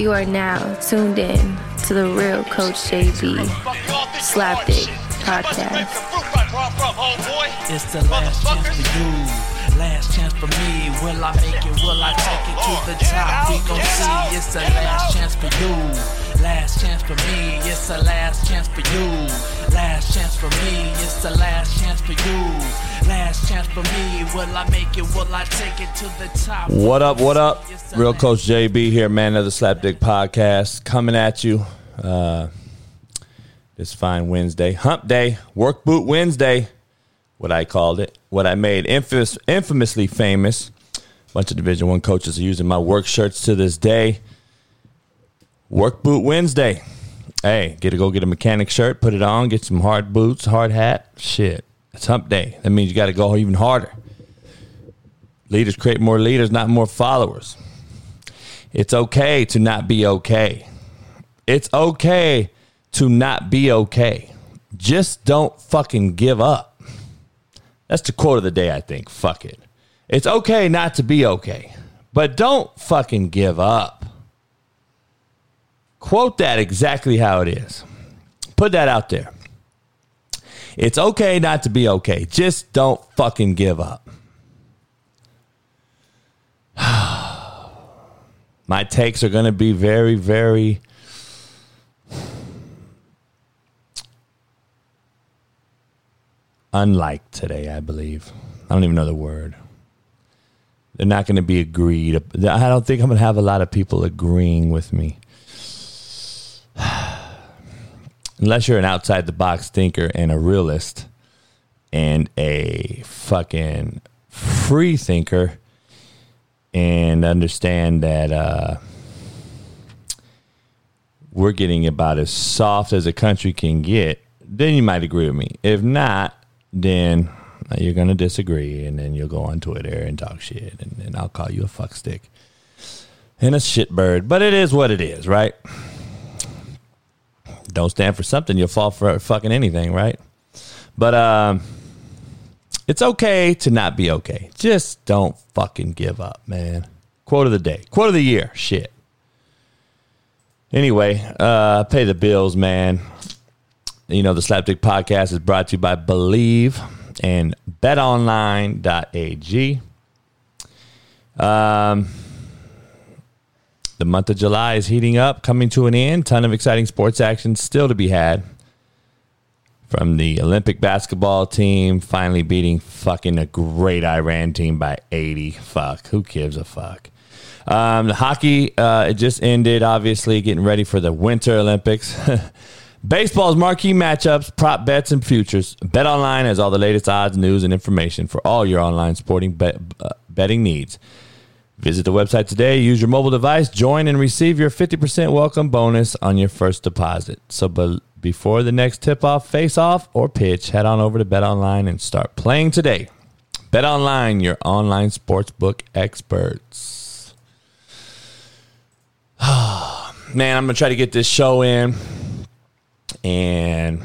You are now tuned in to the real Coach JB Slapdick podcast. It's the last chance for you, last chance for me. Will I make it? Will I take it to the top? We gon' see. It's the last chance for you, last chance for me. It's the last chance for you, last chance for me. It's the last chance for you, last chance for me. Will I make it? Will I take it to the top? What up, what up? Real Coach JB here, man of the Slapdick Podcast, coming at you uh, this fine Wednesday. Hump Day, Work Boot Wednesday, what I called it, what I made infamous, infamously famous. A bunch of Division One coaches are using my work shirts to this day. Work Boot Wednesday. Hey, get to go get a mechanic shirt, put it on, get some hard boots, hard hat. Shit, it's Hump Day. That means you got to go even harder. Leaders create more leaders, not more followers. It's okay to not be okay. It's okay to not be okay. Just don't fucking give up. That's the quote of the day, I think. Fuck it. It's okay not to be okay, but don't fucking give up. Quote that exactly how it is. Put that out there. It's okay not to be okay. Just don't fucking give up. My takes are going to be very, very unlike today, I believe. I don't even know the word. They're not going to be agreed. I don't think I'm going to have a lot of people agreeing with me. Unless you're an outside the box thinker and a realist and a fucking free thinker and understand that uh, we're getting about as soft as a country can get, then you might agree with me. If not, then you're going to disagree, and then you'll go on Twitter and talk shit, and then I'll call you a fuckstick and a shitbird. But it is what it is, right? Don't stand for something, you'll fall for fucking anything, right? But um, it's okay to not be okay. Just don't fucking give up, man. Quote of the day, quote of the year, shit. Anyway, uh, pay the bills, man. You know, the Slapdick podcast is brought to you by Believe and betonline.ag. Um, the month of July is heating up, coming to an end. Ton of exciting sports action still to be had. From the Olympic basketball team finally beating fucking a great Iran team by 80. Fuck. Who gives a fuck? Um, the hockey, uh, it just ended, obviously, getting ready for the Winter Olympics. Baseball's marquee matchups, prop bets, and futures. Bet Online has all the latest odds, news, and information for all your online sporting bet, uh, betting needs. Visit the website today, use your mobile device, join, and receive your 50% welcome bonus on your first deposit. So be- before the next tip off, face off, or pitch, head on over to Bet Online and start playing today. Bet Online, your online sportsbook experts. Man, I'm going to try to get this show in and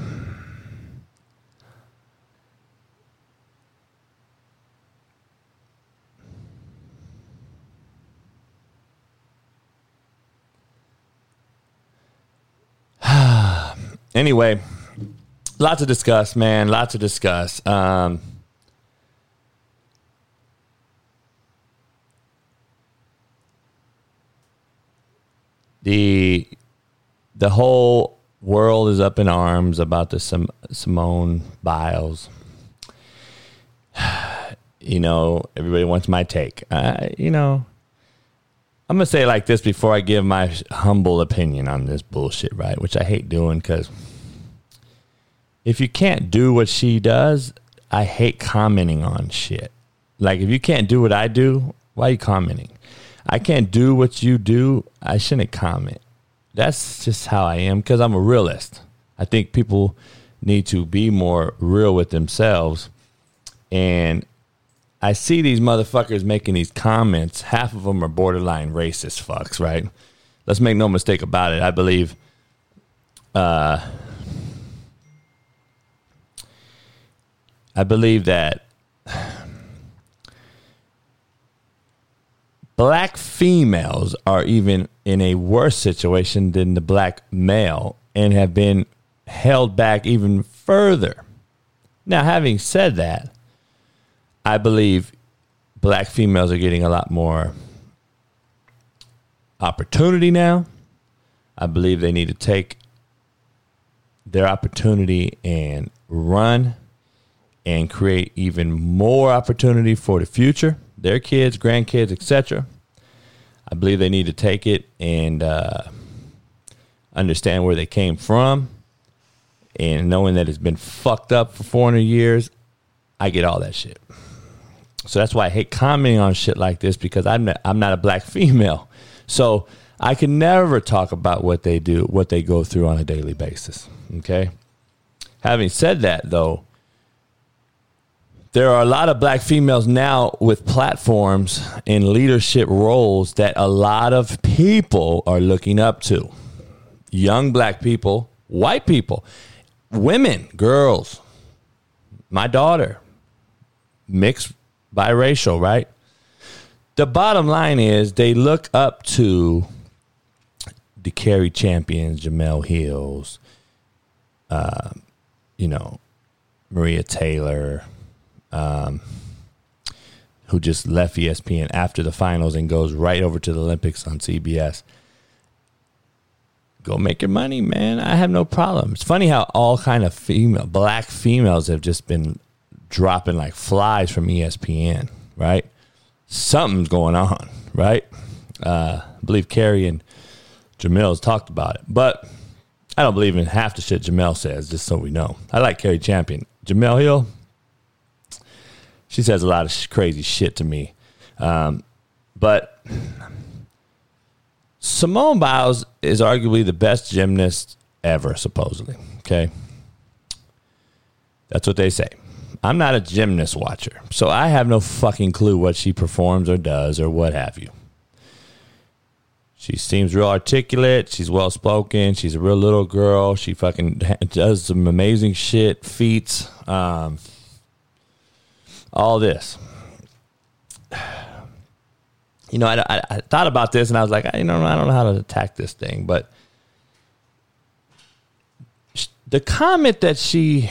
anyway, lots to discuss, man. Lots to discuss. Um, the the whole world is up in arms about the Sim- Simone Biles. You know, everybody wants my take. Uh, you know, I'm gonna say it like this before I give my humble opinion on this bullshit, right? Which I hate doing because if you can't do what she does, I hate commenting on shit. Like if you can't do what I do, why are you commenting? I can't do what you do, I shouldn't comment. That's just how I am because I'm a realist. I think people need to be more real with themselves. And I see these motherfuckers making these comments. Half of them are borderline racist fucks, right? Let's make no mistake about it. I believe uh, I believe that black females are even in a worse situation than the black male and have been held back even further. Now, having said that, I believe black females are getting a lot more opportunity now. I believe they need to take their opportunity and run and create even more opportunity for the future, their kids, grandkids, etc. I believe they need to take it and uh, understand where they came from, and knowing that it's been fucked up for 400 years. I get all that shit. So that's why I hate commenting on shit like this because I'm not, I'm not a black female. So I can never talk about what they do, what they go through on a daily basis. Okay. Having said that, though, there are a lot of black females now with platforms in leadership roles that a lot of people are looking up to. Young black people, white people, women, girls, my daughter, mixed biracial, right? The bottom line is they look up to the Cari champions, Jemele Hills, uh, you know, Maria Taylor, um, who just left ESPN after the finals and goes right over to the Olympics on CBS. Go make your money, man. I have no problem. It's funny how all kind of female, black females have just been dropping like flies from ESPN, right? Something's going on, right? Uh, I believe Cari and Jemele's talked about it, but I don't believe in half the shit Jemele says, just so we know. I like Cari Champion. Jemele Hill, she says a lot of crazy shit to me. Um, but Simone Biles is arguably the best gymnast ever, supposedly. Okay. That's what they say. I'm not a gymnast watcher, so I have no fucking clue what she performs or does or what have you. She seems real articulate. She's well spoken. She's a real little girl. She fucking does some amazing shit, feats, um, all this. You know, I, I, I, thought about this and I was like, I, you know, I don't know how to attack this thing, but the comment that she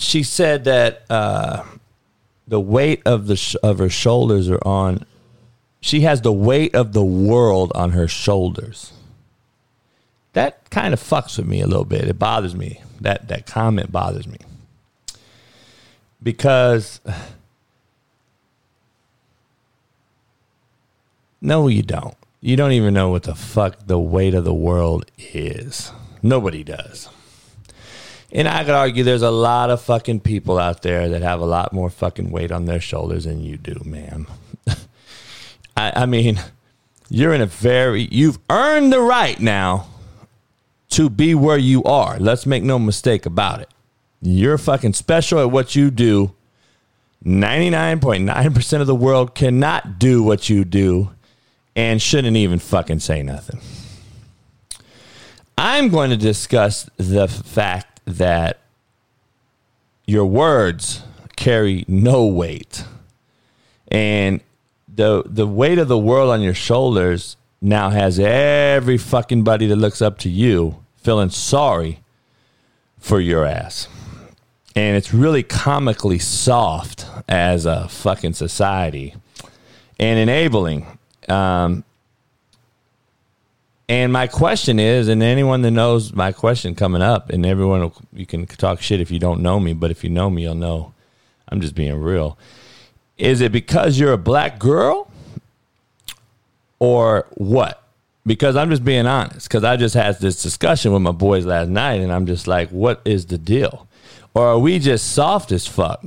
she said that uh, the weight of the sh- of her shoulders are on. She has the weight of the world on her shoulders. That kind of fucks with me a little bit. It bothers me. That that comment bothers me because no, you don't. You don't even know what the fuck the weight of the world is. Nobody does. And I could argue there's a lot of fucking people out there that have a lot more fucking weight on their shoulders than you do, ma'am. I, I mean, you're in a very, you've earned the right now to be where you are. Let's make no mistake about it. You're fucking special at what you do. 99.9% of the world cannot do what you do and shouldn't even fucking say nothing. I'm going to discuss the fact that your words carry no weight. And the the weight of the world on your shoulders now has every fucking buddy that looks up to you feeling sorry for your ass. And it's really comically soft as a fucking society and enabling. Um, and my question is, and anyone that knows my question coming up, and everyone, you can talk shit if you don't know me, but if you know me, you'll know I'm just being real. Is it because you're a black girl or what? Because I'm just being honest. Because I just had this discussion with my boys last night, and I'm just like, what is the deal? Or are we just soft as fuck?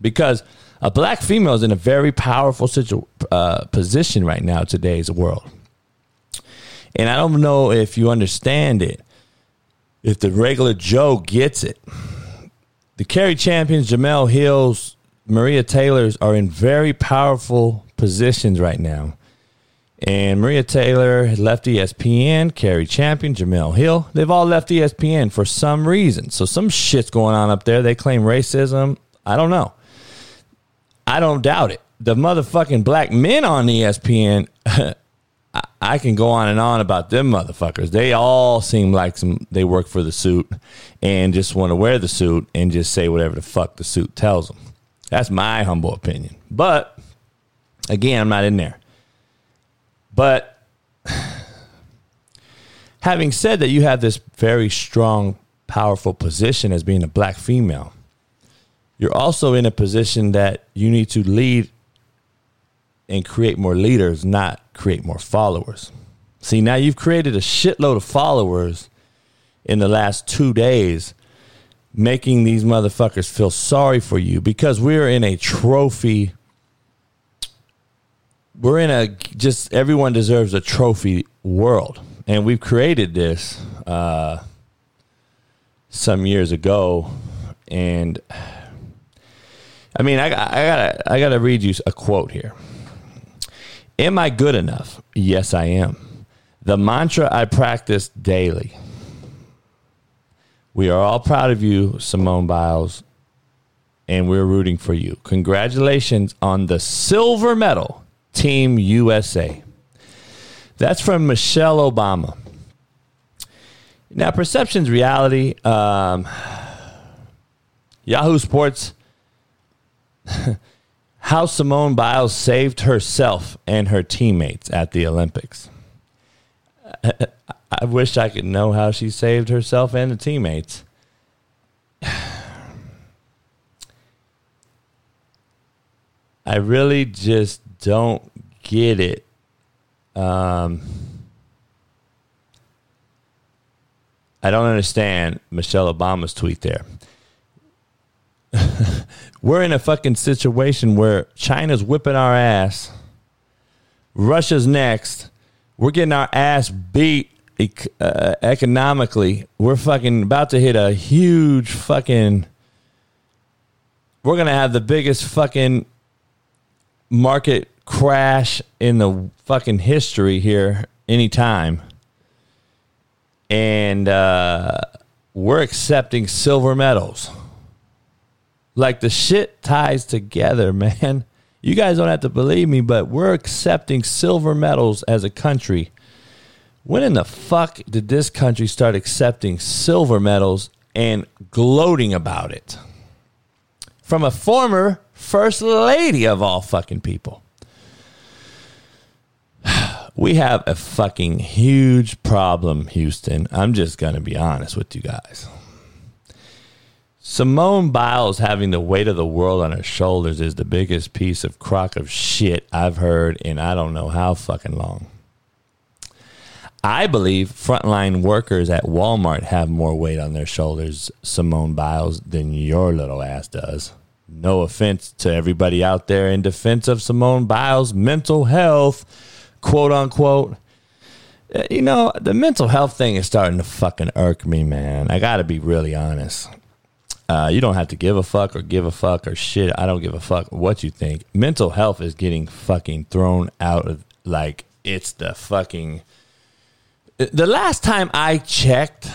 Because a black female is in a very powerful situ- uh, position right now, today's world and I don't know if you understand it, if the regular Joe gets it. The Cari champions, Jemele Hills, Maria Taylors are in very powerful positions right now. And Maria Taylor left ESPN, Cari Champion, Jemele Hill. They've all left ESPN for some reason. So some shit's going on up there. They claim racism. I don't know. I don't doubt it. the motherfucking black men on ESPN, I, can go on and on about them motherfuckers. They all seem like some they work for the suit and just want to wear the suit and just say whatever the fuck the suit tells them. That's my humble opinion. But again, I'm not in there. But having said that, you have this very strong, powerful position as being a black female. You're also in a position that you need to lead and create more leaders, not create more followers. See, now you've created a shitload of followers in the last two days, making these motherfuckers feel sorry for you because we're in a trophy. We're in a just everyone deserves a trophy world. And we've created this uh, some years ago. And I mean, I, I gotta, I gotta read you a quote here. Am I good enough? Yes, I am. The mantra I practice daily. We are all proud of you, Simone Biles, and we're rooting for you. Congratulations on the silver medal, Team USA. That's from Michelle Obama. Now, perception's reality. Um, Yahoo Sports how Simone Biles saved herself and her teammates at the Olympics. I wish I could know how she saved herself and the teammates. I really just don't get it. Um, I don't understand Michelle Obama's tweet there. We're in a fucking situation where China's whipping our ass. Russia's next. We're getting our ass beat uh, economically. We're fucking about to hit a huge fucking. We're gonna have the biggest fucking market crash in the fucking history here anytime. And uh, we're accepting silver medals. Like the shit ties together, man. You guys don't have to believe me, but we're accepting silver medals as a country. When in the fuck did this country start accepting silver medals and gloating about it? From a former first lady of all fucking people. We have a fucking huge problem, Houston. I'm just going to be honest with you guys. Simone Biles having the weight of the world on her shoulders is the biggest piece of crock of shit I've heard in I don't know how fucking long. I believe frontline workers at Walmart have more weight on their shoulders, Simone Biles, than your little ass does. No offense to everybody out there in defense of Simone Biles' mental health, quote unquote. Uh, you know, the mental health thing is starting to fucking irk me, man. I gotta be really honest. Uh, you don't have to give a fuck or give a fuck or shit. I don't give a fuck what you think. Mental health is getting fucking thrown out of like it's the fucking. The last time I checked,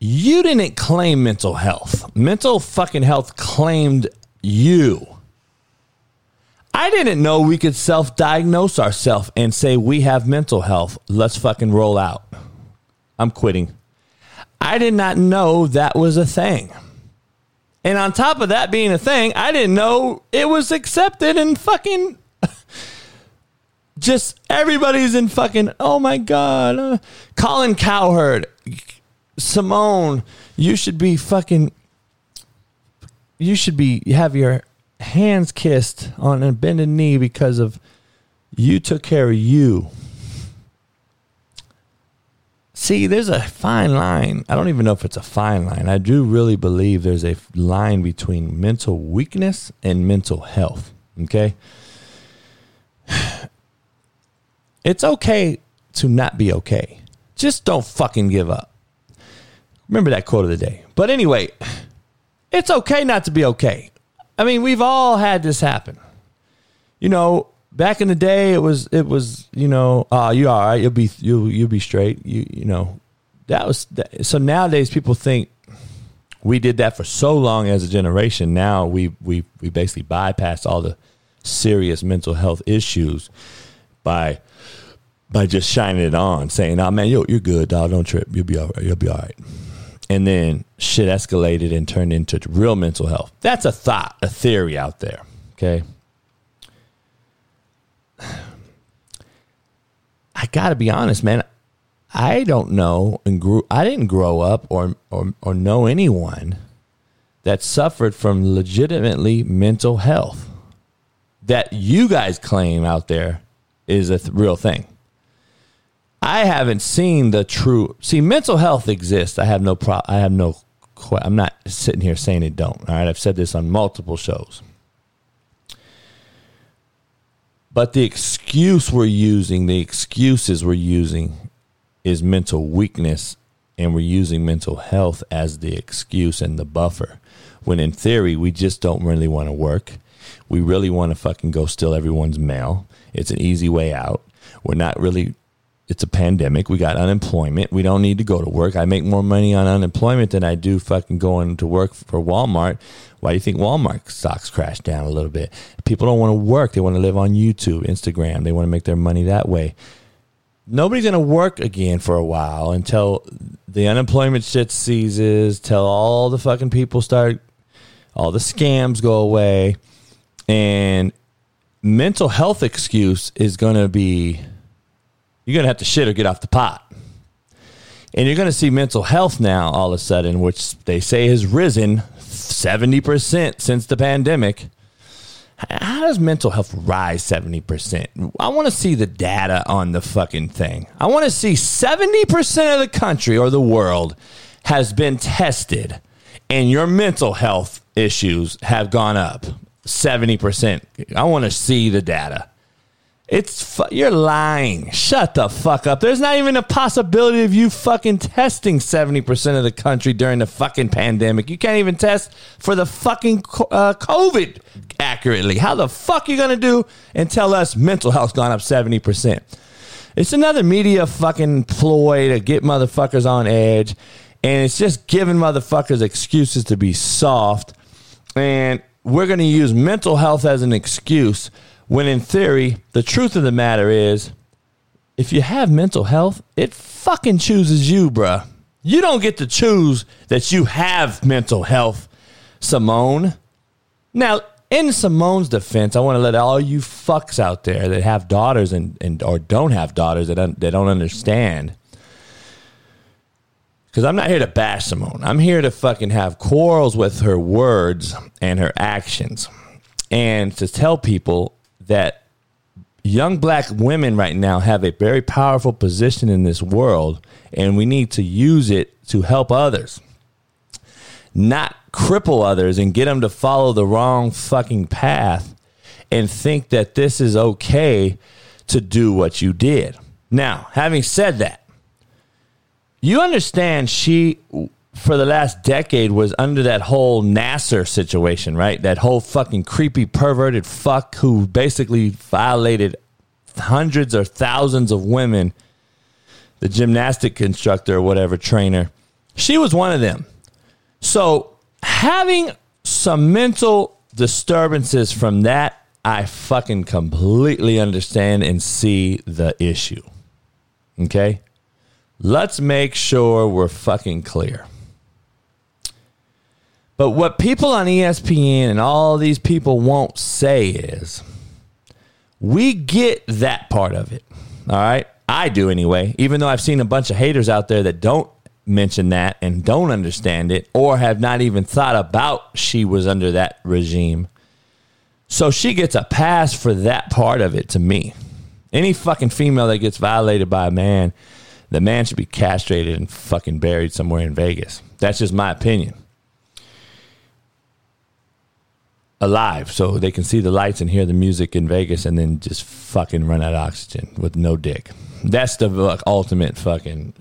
you didn't claim mental health. Mental fucking health claimed you. I didn't know we could self diagnose ourselves and say we have mental health. Let's fucking roll out. I'm quitting. I did not know that was a thing. And on top of that being a thing, I didn't know it was accepted and fucking just everybody's in fucking oh my god. Uh, Colin Cowherd, Simone, you should be fucking you should be have your hands kissed on a bended knee because of you took care of you. See, there's a fine line. I don't even know if it's a fine line. I do really believe there's a line between mental weakness and mental health. Okay? It's okay to not be okay. Just don't fucking give up. Remember that quote of the day. But anyway, it's okay not to be okay. I mean, we've all had this happen. You know, back in the day, it was it was you know, uh, you all right, you'll be you'll you'll be straight. You you know, that was that. so nowadays people think we did that for so long as a generation. Now we we we basically bypassed all the serious mental health issues by by just shining it on, saying, "Oh man, yo, you're good, dog. Don't trip. You'll be all right. You'll be all right." And then shit escalated and turned into real mental health. That's a thought, a theory out there. Okay. I got to be honest, man. I don't know and grew I didn't grow up or, or or know anyone that suffered from legitimately mental health that you guys claim out there is a th- real thing. I haven't seen the true see mental health exists. I have no pro I have no I'm not sitting here saying it don't. All right, I've said this on multiple shows. But the excuse we're using, the excuses we're using is mental weakness and we're using mental health as the excuse and the buffer. When in theory, we just don't really want to work. We really want to fucking go steal everyone's mail. It's an easy way out. We're not really, it's a pandemic. We got unemployment. We don't need to go to work. I make more money on unemployment than I do fucking going to work for Walmart. Why do you think Walmart stocks crashed down a little bit? People don't want to work. They want to live on YouTube, Instagram. They want to make their money that way nobody's going to work again for a while until the unemployment shit ceases, till all the fucking people start, all the scams go away, and mental health excuse is going to be you're going to have to shit or get off the pot. And you're going to see mental health now all of a sudden, which they say has risen 70% since the pandemic how does mental health rise 70%? I want to see the data on the fucking thing. I want to see 70% of the country or the world has been tested and your mental health issues have gone up 70%. I want to see the data. It's fu- you're lying. Shut the fuck up. There's not even a possibility of you fucking testing 70% of the country during the fucking pandemic. You can't even test for the fucking uh, COVID accurately. How the fuck you going to do and tell us mental health's gone up 70%? It's another media fucking ploy to get motherfuckers on edge. And it's just giving motherfuckers excuses to be soft. And we're going to use mental health as an excuse when in theory, the truth of the matter is, if you have mental health, it fucking chooses you, bruh. You don't get to choose that you have mental health, Simone. Now, in Simone's defense, I want to let all you fucks out there that have daughters and, and or don't have daughters that don't, that don't understand. Because I'm not here to bash Simone. I'm here to fucking have quarrels with her words and her actions. And to tell people that young black women right now have a very powerful position in this world, and we need to use it to help others, not cripple others and get them to follow the wrong fucking path and think that this is okay to do what you did. Now, having said that, you understand she for the last decade was under that whole Nassar situation, right? That whole fucking creepy perverted fuck who basically violated hundreds or thousands of women, the gymnastic instructor or whatever trainer. She was one of them. So having some mental disturbances from that, I fucking completely understand and see the issue. Okay? Let's make sure we're fucking clear. But what people on ESPN and all these people won't say is we get that part of it. All right. I do anyway, even though I've seen a bunch of haters out there that don't mention that and don't understand it or have not even thought about she was under that regime. So she gets a pass for that part of it to me. Any fucking female that gets violated by a man, the man should be castrated and fucking buried somewhere in Vegas. That's just my opinion. Alive so they can see the lights and hear the music in Vegas and then just fucking run out of oxygen with no dick. That's the like, ultimate fucking.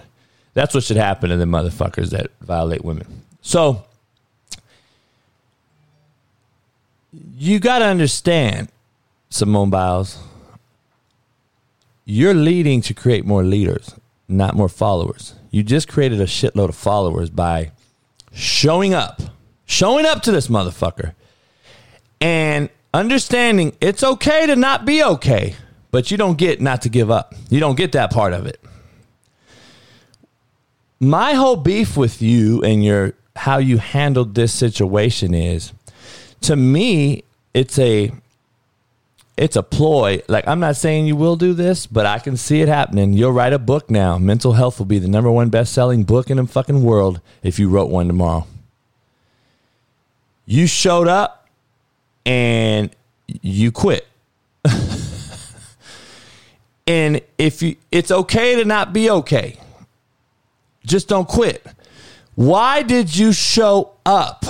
That's what should happen to the motherfuckers that violate women. So you got to understand, Simone Biles, you're leading to create more leaders, not more followers. You just created a shitload of followers by showing up, showing up to this motherfucker and understanding it's okay to not be okay, but you don't get not to give up. You don't get that part of it. My whole beef with you and your how you handled this situation is to me it's a it's a ploy. Like I'm not saying you will do this, but I can see it happening. You'll write a book now. Mental health will be the number one best selling book in the fucking world if you wrote one tomorrow. You showed up and you quit. and if you it's okay to not be okay. Just don't quit. Why did you show up?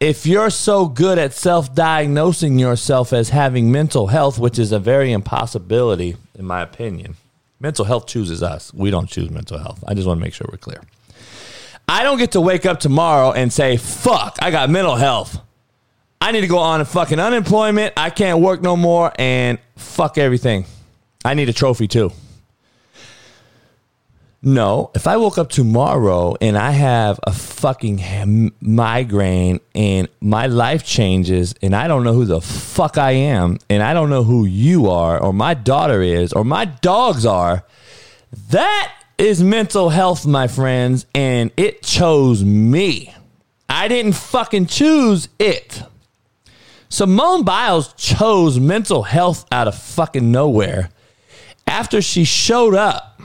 If you're so good at self diagnosing yourself as having mental health, which is a very impossibility, in my opinion, mental health chooses us. We don't choose mental health. I just want to make sure we're clear. I don't get to wake up tomorrow and say, fuck, I got mental health. I need to go on a fucking unemployment. I can't work no more and fuck everything. I need a trophy too. No, if I woke up tomorrow and I have a fucking migraine and my life changes and I don't know who the fuck I am and I don't know who you are or my daughter is or my dogs are, that is mental health, my friends, and it chose me. I didn't fucking choose it. Simone Biles chose mental health out of fucking nowhere after she showed up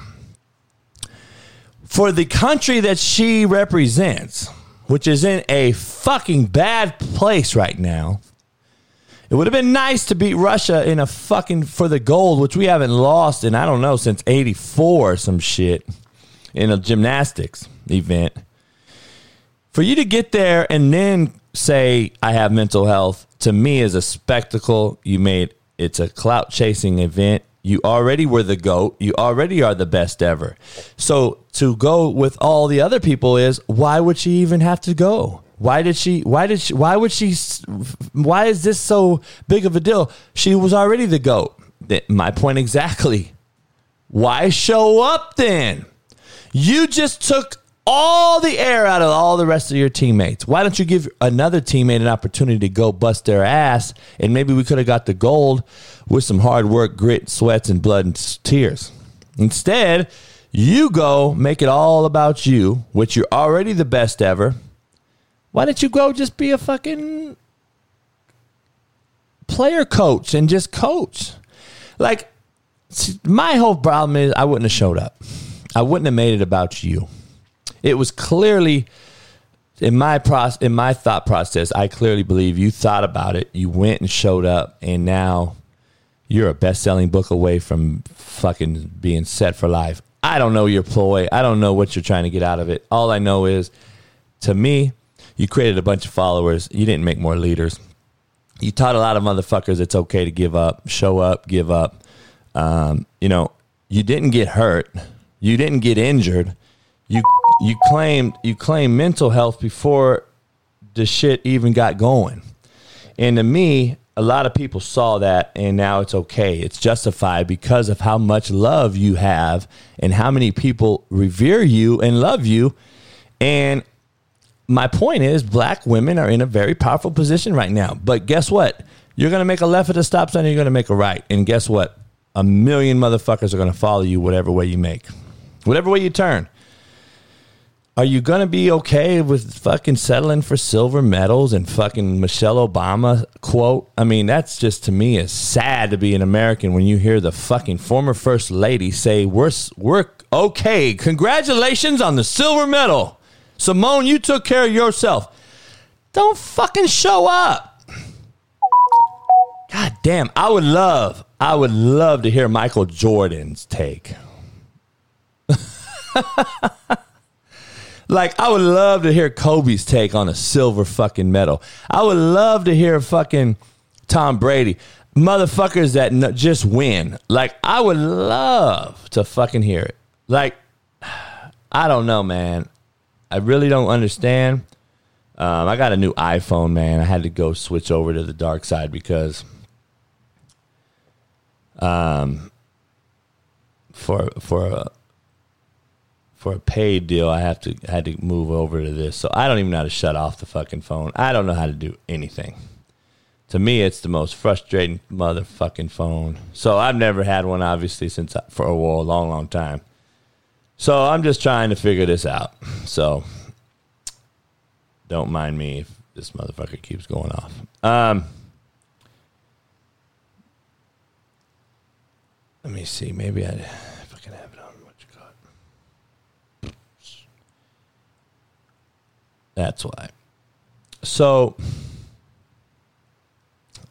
for the country that she represents, which is in a fucking bad place right now. It would have been nice to beat Russia in a fucking for the gold, which we haven't lost in I don't know since '84 or some shit in a gymnastics event. For you to get there and then say I have mental health to me is a spectacle. You made it's a clout chasing event. You already were the GOAT. You already are the best ever. So to go with all the other people is why would she even have to go? Why did she, why did she, why would she, why is this so big of a deal? She was already the GOAT. My point exactly. Why show up then? You just took all the air out of all the rest of your teammates. Why don't you give another teammate an opportunity to go bust their ass and maybe we could have got the gold with some hard work, grit, sweats, and blood and tears. Instead, you go make it all about you, which you're already the best ever. Why don't you go just be a fucking player coach and just coach? Like, my whole problem is I wouldn't have showed up. I wouldn't have made it about you. It was clearly in my process, in my thought process, I clearly believe you thought about it. You went and showed up, and now you're a best-selling book away from fucking being set for life. I don't know your ploy. I don't know what you're trying to get out of it. All I know is, to me, you created a bunch of followers. You didn't make more leaders. You taught a lot of motherfuckers it's okay to give up, show up, give up. Um, you know, you didn't get hurt. You didn't get injured you you claimed you claimed mental health before the shit even got going. And to me, a lot of people saw that and now it's okay. It's justified because of how much love you have and how many people revere you and love you. And my point is black women are in a very powerful position right now. But guess what? You're going to make a left at the stop sign, you're going to make a right. And guess what? A million motherfuckers are going to follow you whatever way you make. Whatever way you turn. Are you going to be okay with fucking settling for silver medals and fucking Michelle Obama quote? I mean, that's just to me is sad to be an American when you hear the fucking former first lady say, "We're we're okay. Congratulations on the silver medal, Simone. You took care of yourself. Don't fucking show up." God damn, I would love, I would love to hear Michael Jordan's take. Like, I would love to hear Kobe's take on a silver fucking medal. I would love to hear fucking Tom Brady. Motherfuckers that n- just win. Like, I would love to fucking hear it. Like, I don't know, man. I really don't understand. Um, I got a new iPhone, man. I had to go switch over to the dark side because um, for for a, for a paid deal, I have to had to move over to this. So I don't even know how to shut off the fucking phone. I don't know how to do anything. to me, it's the most frustrating motherfucking phone. So I've never had one, obviously, since for a while, long, long time. So I'm just trying to figure this out. So don't mind me if this motherfucker keeps going off. Um, let me see. Maybe I, if I can have it on what you got. That's why. So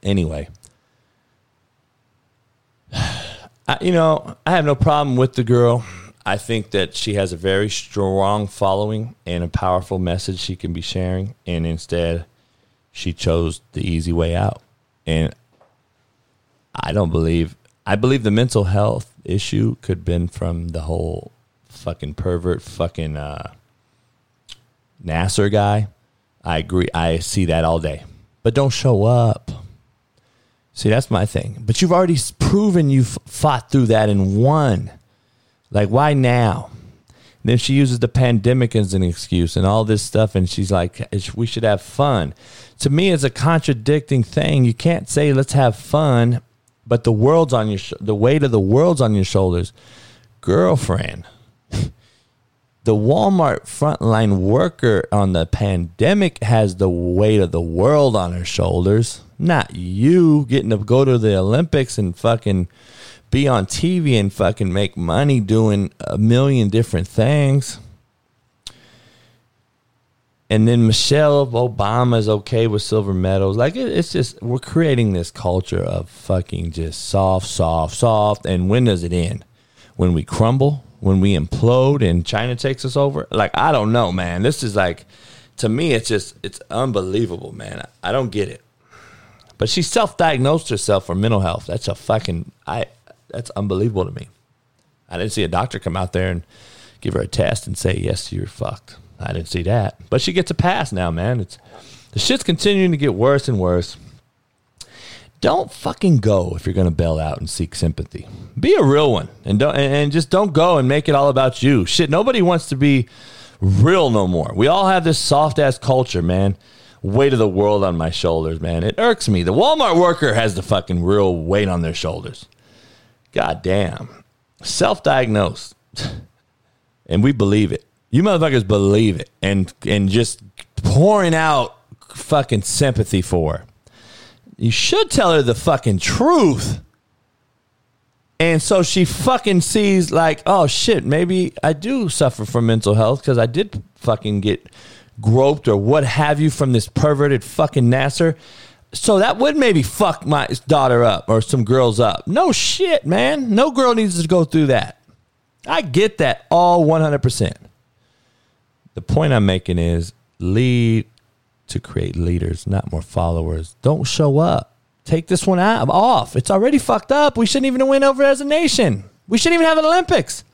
anyway, I, you know, I have no problem with the girl. I think that she has a very strong following and a powerful message she can be sharing. And instead, she chose the easy way out. And I don't believe, I believe the mental health issue could have been from the whole fucking pervert, fucking uh, Nassar guy. I agree. I see that all day. But don't show up. See, that's my thing. But you've already proven you've fought through that and won. Like, why now? And then she uses the pandemic as an excuse and all this stuff, and she's like, we should have fun. To me, it's a contradicting thing. You can't say, let's have fun, but the world's on your, sh- the weight of the world's on your shoulders. Girlfriend, the Walmart frontline worker on the pandemic has the weight of the world on her shoulders not you getting to go to the Olympics and fucking be on TV and fucking make money doing a million different things. And then Michelle Obama is okay with silver medals. Like it, it's just we're creating this culture of fucking just soft, soft, soft. And when does it end? When we crumble? When we implode and China takes us over? Like I don't know, man. This is like to me, it's just it's unbelievable, man. I don't get it. But she self-diagnosed herself for mental health. That's a fucking I. That's unbelievable to me. I didn't see a doctor come out there and give her a test and say yes, you're fucked. I didn't see that. But she gets a pass now, man. It's the shit's continuing to get worse and worse. Don't fucking go if you're going to bail out and seek sympathy. Be a real one, and don't and just don't go and make it all about you. Shit, nobody wants to be real no more. We all have this soft ass culture, man weight of the world on my shoulders, man. It irks me. The Walmart worker has the fucking real weight on their shoulders. God damn. Self diagnosed. and we believe it. You motherfuckers believe it and and just pouring out fucking sympathy for her. You should tell her the fucking truth. And so she fucking sees like, oh shit, maybe I do suffer from mental health because I did fucking get groped or what have you from this perverted fucking Nassar. So that would maybe fuck my daughter up or some girls up. No shit, man. No girl needs to go through that. I get that all 100%. The point I'm making is lead to create leaders, not more followers. Don't show up. Take this one out off. It's already fucked up. We shouldn't even win over as a nation. We shouldn't even have an Olympics.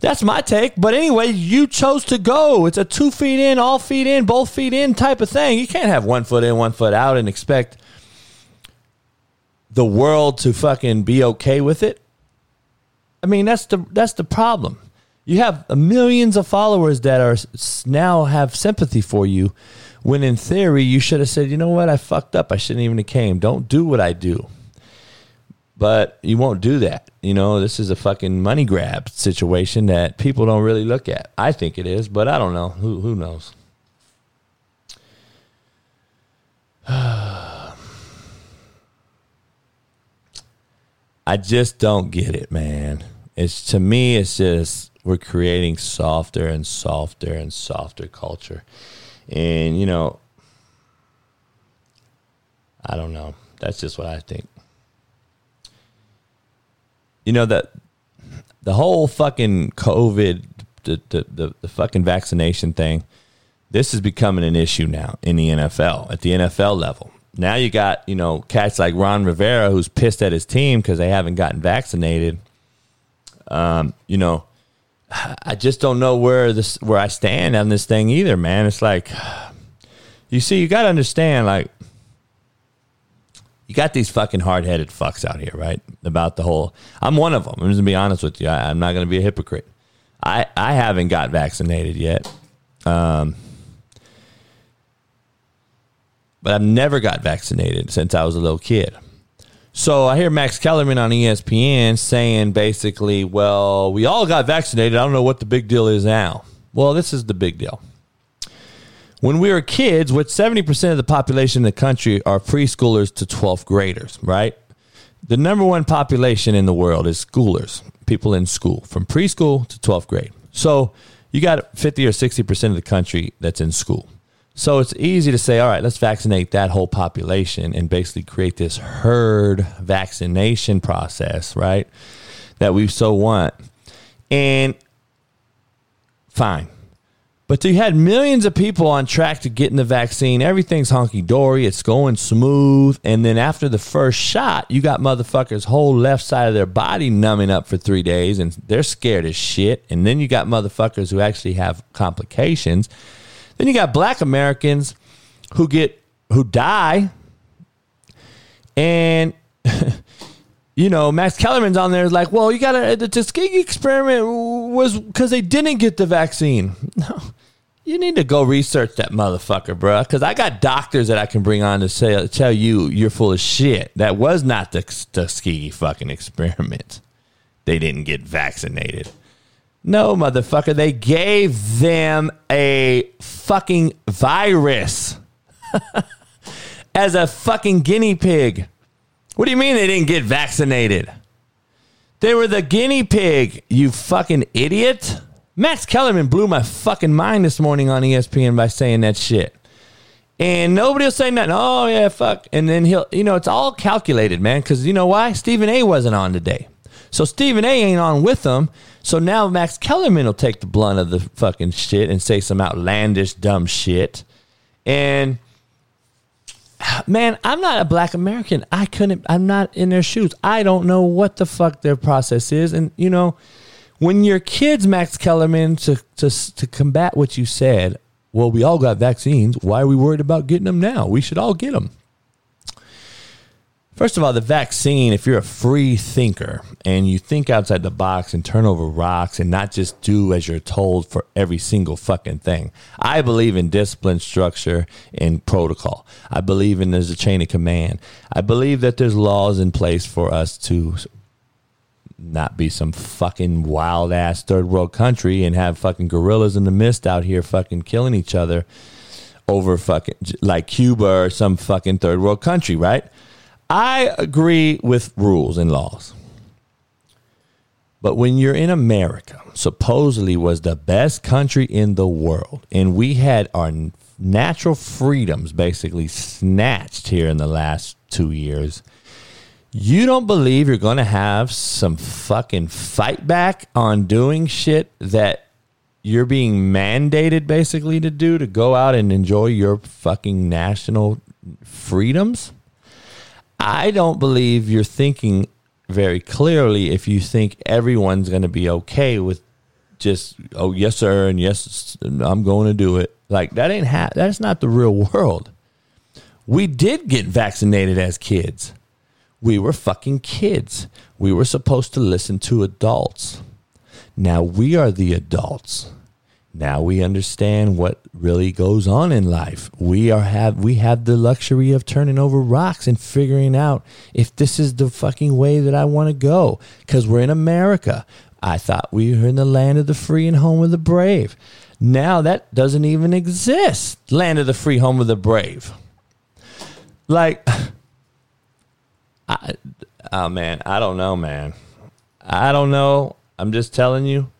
That's my take. But anyway, you chose to go. It's a two feet in, all feet in, both feet in type of thing. You can't have one foot in, one foot out and expect the world to fucking be okay with it. I mean, that's the that's the problem. You have millions of followers that are now have sympathy for you, when in theory you should have said, you know what, I fucked up. I shouldn't even have came. Don't do what I do. But you won't do that. You know, this is a fucking money grab situation that people don't really look at. I think it is, but I don't know. Who who knows? I just don't get it, man. It's to me it's just we're creating softer and softer and softer culture. And you know, I don't know. That's just what I think you know that the whole fucking COVID, the, the, the, the fucking vaccination thing, this is becoming an issue now in the NFL at the NFL level. Now you got you know cats like Ron Rivera who's pissed at his team because they haven't gotten vaccinated. Um, you know, I just don't know where this where I stand on this thing either, man. It's like you see, you got to understand, like you got these fucking hard headed fucks out here, right? About the whole. I'm one of them. I'm just gonna be honest with you. I, am not gonna be a hypocrite. I I haven't got vaccinated yet. Um, but I've never got vaccinated since I was a little kid. So I hear Max Kellerman on ESPN saying basically, well, we all got vaccinated. I don't know what the big deal is now. Well, this is the big deal. When we were kids, which 70% of the population in the country are preschoolers to 12th graders, right? The number one population in the world is schoolers, people in school, from preschool to 12th grade. So you got 50 or 60% of the country that's in school. So it's easy to say, all right, let's vaccinate that whole population and basically create this herd vaccination process, right? That we so want. And fine. But you had millions of people on track to getting the vaccine. Everything's honky dory. It's going smooth. And then after the first shot, you got motherfuckers' whole left side of their body numbing up for three days and they're scared as shit. And then you got motherfuckers who actually have complications then you got black Americans who get who die, and you know Max Kellerman's on there is like, well, you got to the Tuskegee experiment was because they didn't get the vaccine. No. You need to go research that motherfucker, bro. Because I got doctors that I can bring on to say, tell you you're full of shit. That was not the Tuskegee fucking experiment. They didn't get vaccinated. No, motherfucker. They gave them a fucking virus as a fucking guinea pig. What do you mean they didn't get vaccinated? They were the guinea pig, you fucking idiot. Max Kellerman blew my fucking mind this morning on ESPN by saying that shit. And nobody will say nothing. Oh, yeah, fuck. And then he'll, you know, it's all calculated, man. Because you know why? Stephen A wasn't on today. So Stephen A ain't on with them. So now Max Kellerman will take the blunt of the fucking shit and say some outlandish dumb shit. And man, I'm not a black American. I couldn't I'm not in their shoes. I don't know what the fuck their process is. And you know, when your kids, Max Kellerman, to to to combat what you said, well, we all got vaccines. Why are we worried about getting them now? We should all get them. First of all, the vaccine, if you're a free thinker and you think outside the box and turn over rocks and not just do as you're told for every single fucking thing, I believe in discipline, structure, and protocol. I believe in there's a chain of command. I believe that there's laws in place for us to not be some fucking wild ass third world country and have fucking gorillas in the mist out here fucking killing each other over fucking like Cuba or some fucking third world country, right? I agree with rules and laws. But when you're in America, supposedly was the best country in the world, and we had our natural freedoms basically snatched here in the last two years, you don't believe you're going to have some fucking fight back on doing shit that you're being mandated basically to do to go out and enjoy your fucking national freedoms? I don't believe you're thinking very clearly if you think everyone's going to be okay with just oh yes sir and yes I'm going to do it. Like that ain't ha- that's not the real world. We did get vaccinated as kids. We were fucking kids. We were supposed to listen to adults. Now we are the adults now we understand what really goes on in life. We are have we have the luxury of turning over rocks and figuring out if this is the fucking way that I want to go cuz we're in America. I thought we were in the land of the free and home of the brave. Now that doesn't even exist. Land of the free, home of the brave. Like I, oh man, I don't know, man. I don't know. I'm just telling you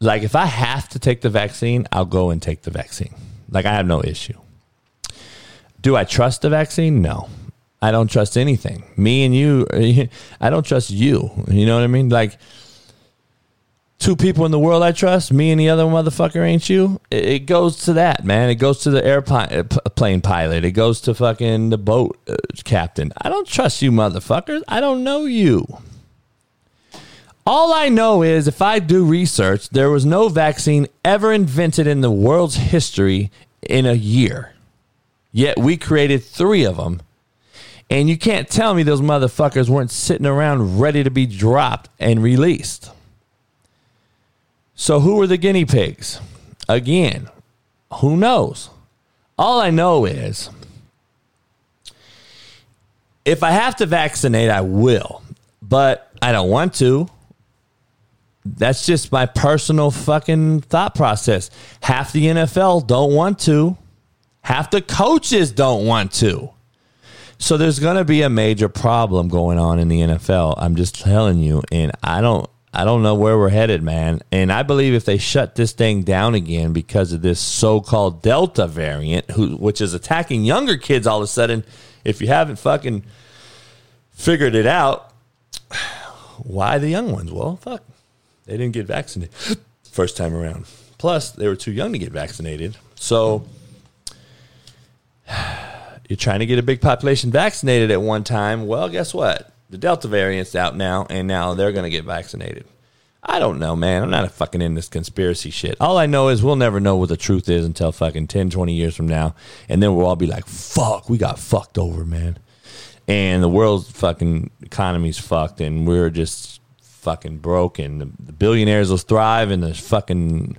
like if I have to take the vaccine, I'll go and take the vaccine. Like I have no issue. Do I trust the vaccine? No. I don't trust anything. Me and you, I don't trust you. You know what I mean? Like two people in the world I trust, me and the other motherfucker ain't you. It goes to that, man. It goes to the airplane plane pilot. It goes to fucking the boat uh, captain. I don't trust you motherfuckers. I don't know you. All I know is if I do research, there was no vaccine ever invented in the world's history in a year. Yet we created three of them. And you can't tell me those motherfuckers weren't sitting around ready to be dropped and released. So, who were the guinea pigs? Again, who knows? All I know is if I have to vaccinate, I will, but I don't want to. That's just my personal fucking thought process. Half the NFL don't want to. Half the coaches don't want to. So there's going to be a major problem going on in the NFL. I'm just telling you, and I don't I don't know where we're headed, man. And I believe if they shut this thing down again because of this so-called Delta variant, who which is attacking younger kids all of a sudden, if you haven't fucking figured it out, why the young ones? Well, fuck, they didn't get vaccinated first time around. Plus, they were too young to get vaccinated. So you're trying to get a big population vaccinated at one time. Well, guess what? The Delta variant's out now, and now they're going to get vaccinated. I don't know, man. I'm not a fucking in this conspiracy shit. All I know is we'll never know what the truth is until fucking 10, 20 years from now. And then we'll all be like, fuck, we got fucked over, man. And the world's fucking economy's fucked, and we're just fucking broken. The, the billionaires will thrive, and the fucking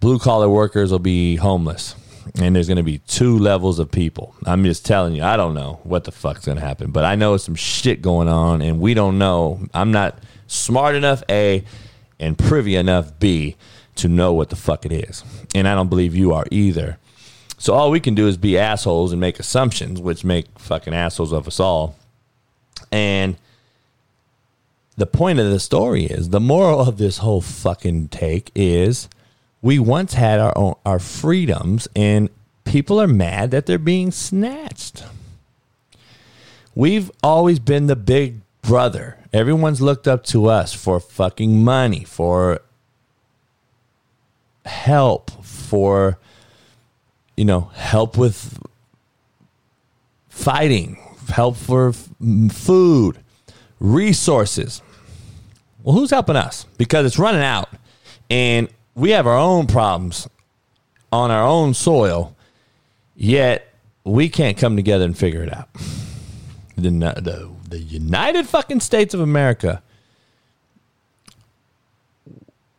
blue collar workers will be homeless and there's going to be two levels of people. I'm just telling you, I don't know what the fuck's going to happen, but I know some shit going on, and we don't know. I'm not smart enough, A, and privy enough, B, to know what the fuck it is. And I don't believe you are either. So all we can do is be assholes and make assumptions, which make fucking assholes of us all. And the point of the story is the moral of this whole fucking take is we once had our own our freedoms and people are mad that they're being snatched. We've always been the big brother. Everyone's looked up to us for fucking money, for help, for you know, help with fighting, help for food, resources. Well, who's helping us? Because it's running out. And we have our own problems on our own soil, yet we can't come together and figure it out. The, the, the United fucking States of America,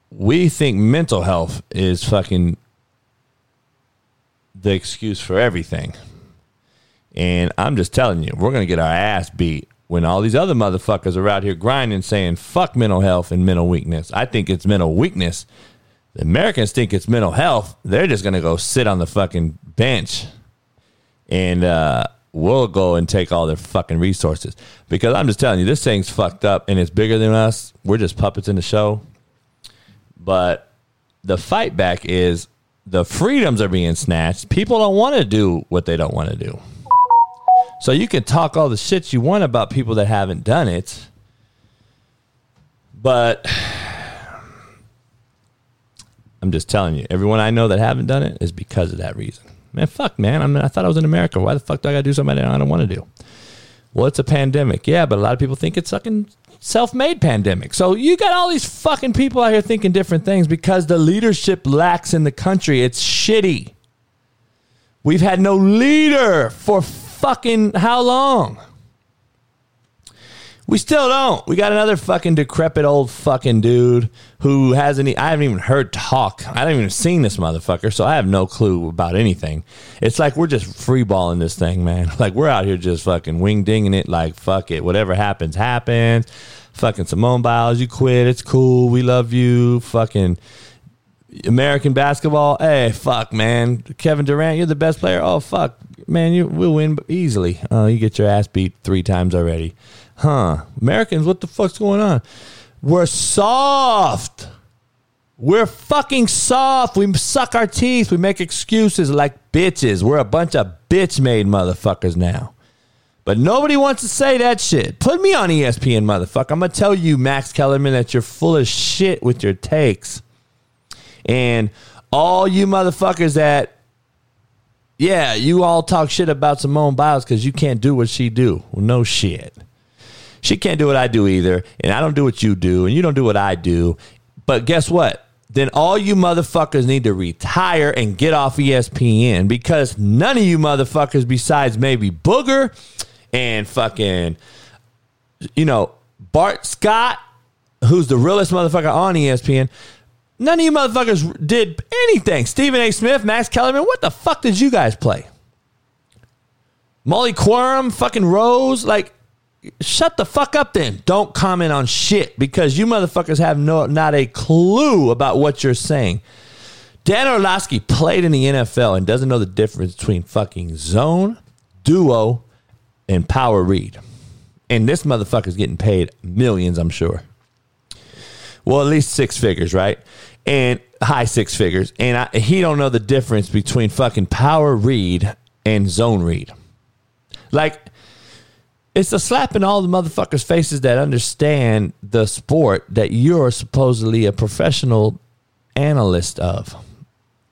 we think mental health is fucking the excuse for everything. And I'm just telling you, we're going to get our ass beat when all these other motherfuckers are out here grinding saying fuck mental health and mental weakness. I think it's mental weakness the Americans think it's mental health. They're just going to go sit on the fucking bench and uh, we'll go and take all their fucking resources. Because I'm just telling you, this thing's fucked up and it's bigger than us. We're just puppets in the show. But the fight back is the freedoms are being snatched. People don't want to do what they don't want to do. So you can talk all the shit you want about people that haven't done it. But I'm just telling you, everyone I know that haven't done it is because of that reason. Man, fuck, man. I, mean, I thought I was in America. Why the fuck do I got to do something I don't want to do? Well, it's a pandemic. Yeah, but a lot of people think it's fucking self-made pandemic. So you got all these fucking people out here thinking different things because the leadership lacks in the country. It's shitty. We've had no leader for fucking how long? We still don't. We got another fucking decrepit old fucking dude who hasn't. I haven't even heard talk. I haven't even seen this motherfucker, so I have no clue about anything. It's like we're just freeballing this thing, man. Like we're out here just fucking wing dinging it. Like fuck it, whatever happens, happens. Fucking Simone Biles, you quit. It's cool. We love you. Fucking American basketball. Hey, fuck, man. Kevin Durant, you're the best player. Oh fuck, man, you we'll win easily. Uh, you get your ass beat three times already huh, Americans, what the fuck's going on? We're soft. We're fucking soft. We suck our teeth. We make excuses like bitches. We're a bunch of bitch made motherfuckers now. But nobody wants to say that shit. Put me on ESPN, motherfucker. I'm going to tell you, Max Kellerman, that you're full of shit with your takes. And all you motherfuckers that, yeah, you all talk shit about Simone Biles because you can't do what she do. Well, no shit. She can't do what I do either, and I don't do what you do, and you don't do what I do. But guess what? Then all you motherfuckers need to retire and get off ESPN because none of you motherfuckers, besides maybe Booger and fucking, you know, Bart Scott, who's the realest motherfucker on ESPN, none of you motherfuckers did anything. Stephen A. Smith, Max Kellerman, what the fuck did you guys play? Molly Qerim, fucking Rose, like shut the fuck up then. Don't comment on shit because you motherfuckers have no not a clue about what you're saying. Dan Orlovsky played in the NFL and doesn't know the difference between fucking zone, duo, and power read. And this motherfucker's getting paid millions, I'm sure. Well, at least six figures, right? And high six figures. And I, he don't know the difference between fucking power read and zone read. Like, it's a slap in all the motherfuckers' faces that understand the sport that you're supposedly a professional analyst of.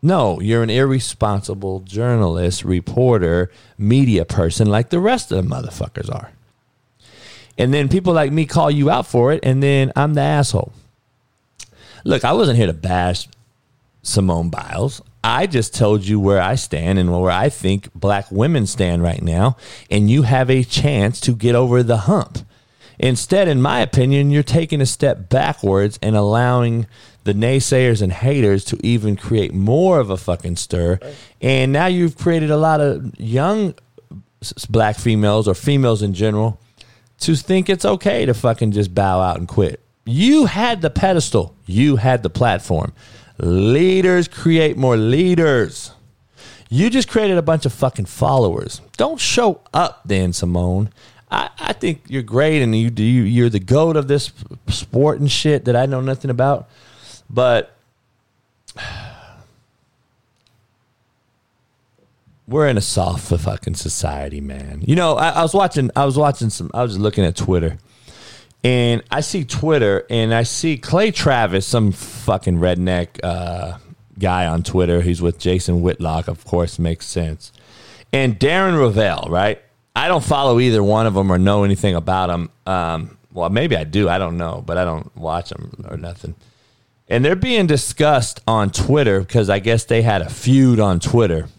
No, you're an irresponsible journalist, reporter, media person like the rest of the motherfuckers are. And then people like me call you out for it, and then I'm the asshole. Look, I wasn't here to bash Simone Biles. I just told you where I stand and where I think black women stand right now, and you have a chance to get over the hump. Instead, in my opinion, you're taking a step backwards and allowing the naysayers and haters to even create more of a fucking stir. And now you've created a lot of young black females or females in general to think it's okay to fucking just bow out and quit. You had the pedestal, you had the platform. Leaders create more leaders. You just created a bunch of fucking followers. Don't show up, Dan Simone. I, I think you're great and you, you you're the goat of this sport and shit that I know nothing about. But we're in a soft fucking society, man. You know, I, I, was watching. I was watching some. I was looking at Twitter, and I see Twitter, and I see Clay Travis, some fucking redneck uh, guy on Twitter. He's with Jason Whitlock, of course, makes sense. And Darren Rovell, right? I don't follow either one of them or know anything about them. Um, well, maybe I do. I don't know, but I don't watch them or nothing and they're being discussed on Twitter because I guess they had a feud on Twitter.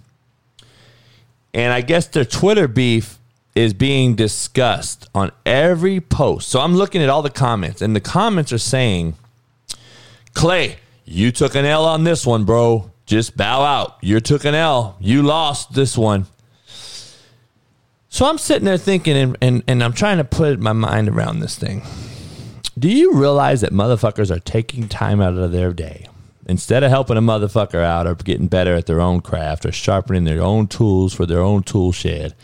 And I guess their Twitter beef is being discussed on every post. So I'm looking at all the comments, and the comments are saying, Clay, you took an L on this one, bro. Just bow out. You took an L. You lost this one. So I'm sitting there thinking, and, and, and I'm trying to put my mind around this thing. Do you realize that motherfuckers are taking time out of their day instead of helping a motherfucker out or getting better at their own craft or sharpening their own tools for their own tool shed?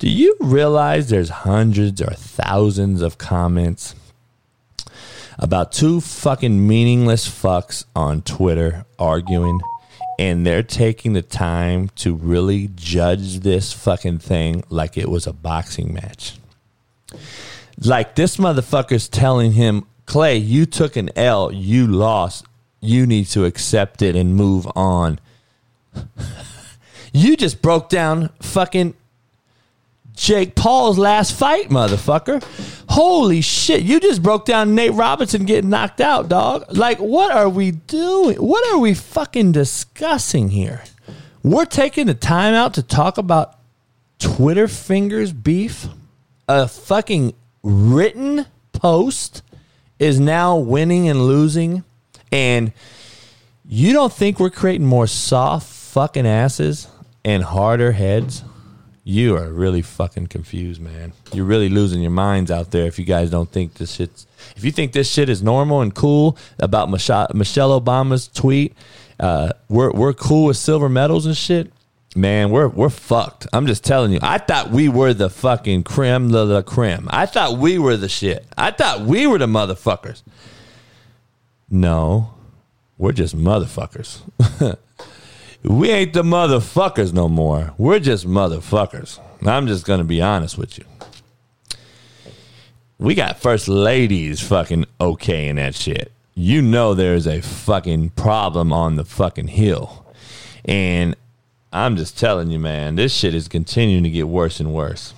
Do you realize there's hundreds or thousands of comments about two fucking meaningless fucks on Twitter arguing? and they're taking the time to really judge this fucking thing like it was a boxing match. Like this motherfucker's telling him, Clay, you took an L, you lost. You need to accept it and move on. you just broke down fucking Jake Paul's last fight, motherfucker. Holy shit. You just broke down Nate Robinson getting knocked out, dog. Like, what are we doing? What are we fucking discussing here? We're taking the time out to talk about Twitter fingers beef, a fucking written post is now winning and losing, and you don't think we're creating more soft fucking asses and harder heads? You are really fucking confused, man. You're really losing your minds out there if you guys don't think this shit's. If you think this shit is normal and cool about Michelle Obama's tweet, uh, we're we're cool with silver medals and shit. Man, we're we're fucked. I'm just telling you. I thought we were the fucking creme de la creme. I thought we were the shit. I thought we were the motherfuckers. No, we're just motherfuckers. we ain't the motherfuckers no more. We're just motherfuckers. I'm just gonna be honest with you. We got first ladies fucking okay in that shit. You know there's a fucking problem on the fucking hill. And I'm just telling you, man, this shit is continuing to get worse and worse.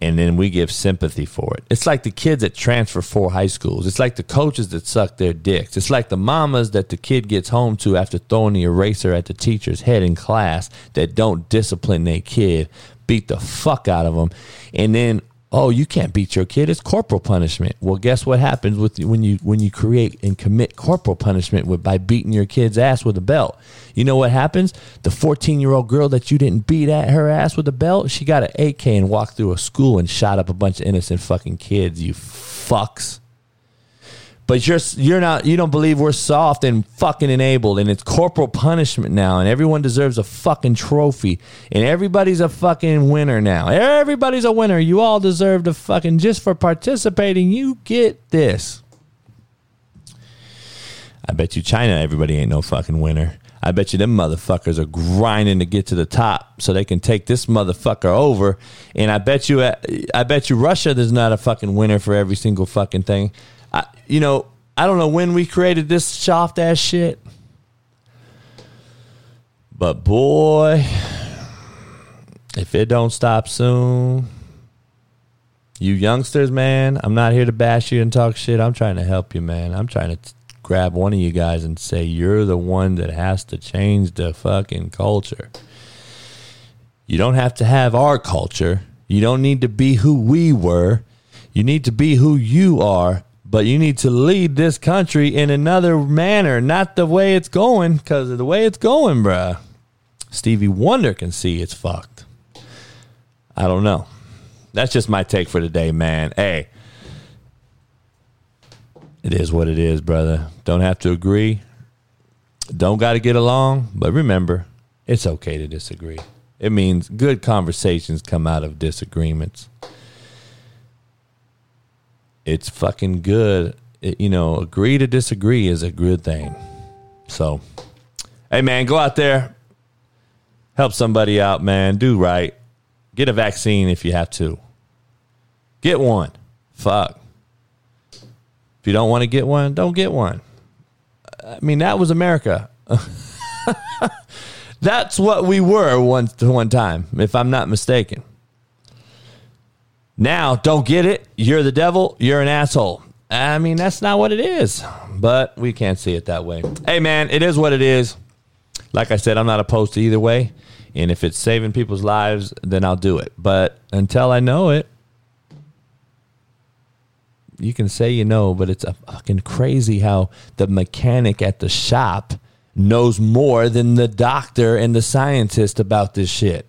And then we give sympathy for it. It's like the kids that transfer four high schools. It's like the coaches that suck their dicks. It's like the mamas that the kid gets home to after throwing the eraser at the teacher's head in class that don't discipline their kid, beat the fuck out of them. And then Oh, you can't beat your kid. It's corporal punishment. Well, guess what happens with when you when you create and commit corporal punishment with by beating your kid's ass with a belt? You know what happens? The 14 year old girl that you didn't beat at her ass with a belt, she got an AK and walked through a school and shot up a bunch of innocent fucking kids. You fucks. But you're you're not you don't believe we're soft and fucking enabled and it's corporal punishment now and everyone deserves a fucking trophy and everybody's a fucking winner now. Everybody's a winner. You all deserve to fucking just for participating, you get this. I bet you China everybody ain't no fucking winner. I bet you them motherfuckers are grinding to get to the top so they can take this motherfucker over. And I bet you, uh, I bet you Russia, there's not a fucking winner for every single fucking thing. I, you know, I don't know when we created this soft ass shit, but boy, if it don't stop soon, you youngsters, man, I'm not here to bash you and talk shit. I'm trying to help you, man. I'm trying to t- grab one of you guys and say you're the one that has to change the fucking culture. You don't have to have our culture. You don't need to be who we were. You need to be who you are but you need to lead this country in another manner, not the way it's going, because of the way it's going, bruh. Stevie Wonder can see it's fucked. I don't know. That's just my take for today, man. Hey, it is what it is, brother. Don't have to agree. Don't got to get along, but remember, it's okay to disagree. It means good conversations come out of disagreements it's fucking good. It, you know, agree to disagree is a good thing. So, hey man, go out there, help somebody out, man. Do right. Get a vaccine if you have to. Get one. Fuck. If you don't want to get one, don't get one. I mean, that was America. That's what we were once one time, if I'm not mistaken. Now, don't get it. You're the devil. You're an asshole. I mean, that's not what it is, but we can't see it that way. Hey, man, it is what it is. Like I said, I'm not opposed to either way. And if it's saving people's lives, then I'll do it. But until I know it, you can say you know, but it's a fucking crazy how the mechanic at the shop knows more than the doctor and the scientist about this shit.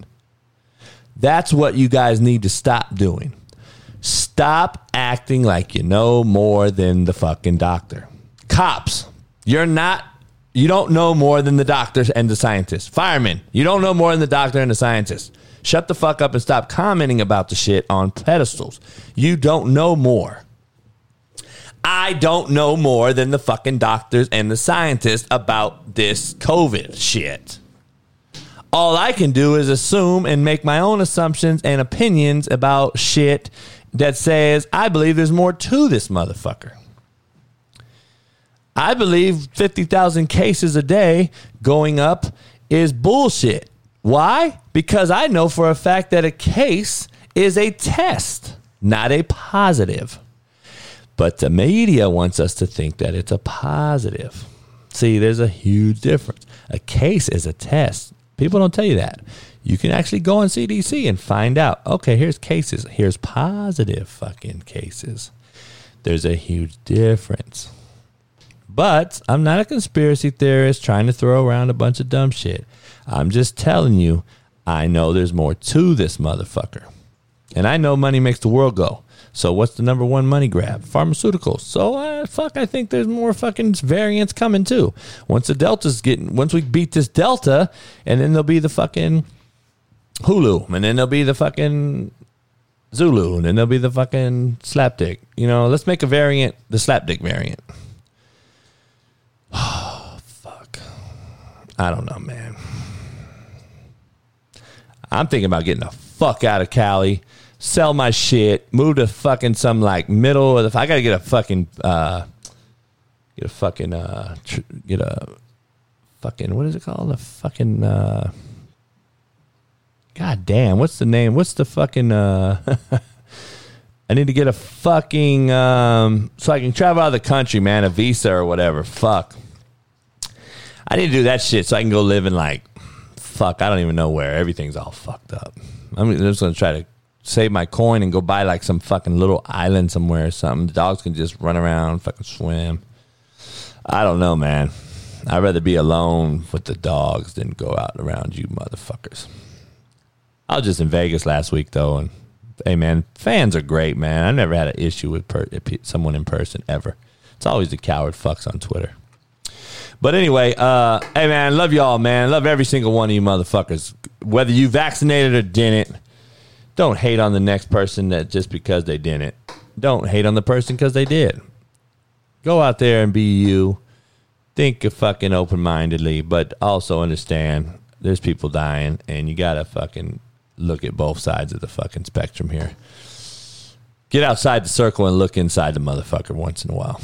That's what you guys need to stop doing. Stop acting like you know more than the fucking doctor. Cops, you're not you don't know more than the doctors and the scientists. Firemen, you don't know more than the doctor and the scientists. Shut the fuck up and stop commenting about the shit on pedestals. You don't know more. I don't know more than the fucking doctors and the scientists about this COVID shit. All I can do is assume and make my own assumptions and opinions about shit that says, I believe there's more to this motherfucker. I believe 50,000 cases a day going up is bullshit. Why? Because I know for a fact that a case is a test, not a positive. But the media wants us to think that it's a positive. See, there's a huge difference. A case is a test. People don't tell you that. You can actually go on CDC and find out. Okay, here's cases. Here's positive fucking cases. There's a huge difference. But I'm not a conspiracy theorist trying to throw around a bunch of dumb shit. I'm just telling you, I know there's more to this motherfucker. And I know money makes the world go. So what's the number one money grab? Pharmaceuticals. So uh, fuck, I think there's more fucking variants coming too. Once the delta's getting, once we beat this delta, and then there'll be the fucking Hulu, and then there'll be the fucking Zulu, and then there'll be the fucking slapdick. You know, let's make a variant, the slapdick variant. Oh fuck, I don't know, man. I'm thinking about getting the fuck out of Cali sell my shit, move to fucking some like middle of the. I gotta get a fucking uh, get a fucking uh, tr- get a fucking what is it called? A fucking uh, god damn, what's the name? What's the fucking uh? I need to get a fucking um, so I can travel out of the country, man, a visa or whatever. Fuck. I need to do that shit so I can go live in like fuck. I don't even know where. Everything's all fucked up. I'm just gonna try to save my coin and go buy like some fucking little island somewhere or something. The dogs can just run around, fucking swim. I don't know, man. I'd rather be alone with the dogs than go out around you motherfuckers. I was just in Vegas last week though, and hey, man, fans are great, man. I never had an issue with per- someone in person ever. It's always the coward fucks on Twitter. But anyway, uh, hey man, love y'all, man. Love every single one of you motherfuckers. Whether you vaccinated or didn't, don't hate on the next person that just because they didn't. Don't hate on the person because they did. Go out there and be you. Think of fucking open mindedly, but also understand there's people dying and you gotta fucking look at both sides of the fucking spectrum here. Get outside the circle and look inside the motherfucker once in a while.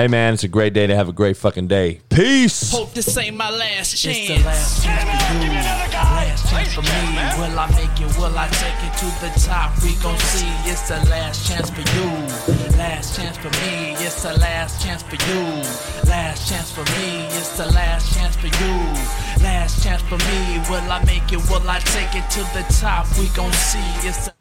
Hey man, it's a great day to have a great fucking day. Peace. Hope this ain't my last chance. It's the last chance for you. Last chance for me. Will I make it? Will I take it to the top? We gon' see. It's the last chance for you. Last chance for me. It's the last chance for you. Last chance for me. It's the last chance for you. Last chance for me. Will I make it? Will I take it to the top? We gon' see. It's the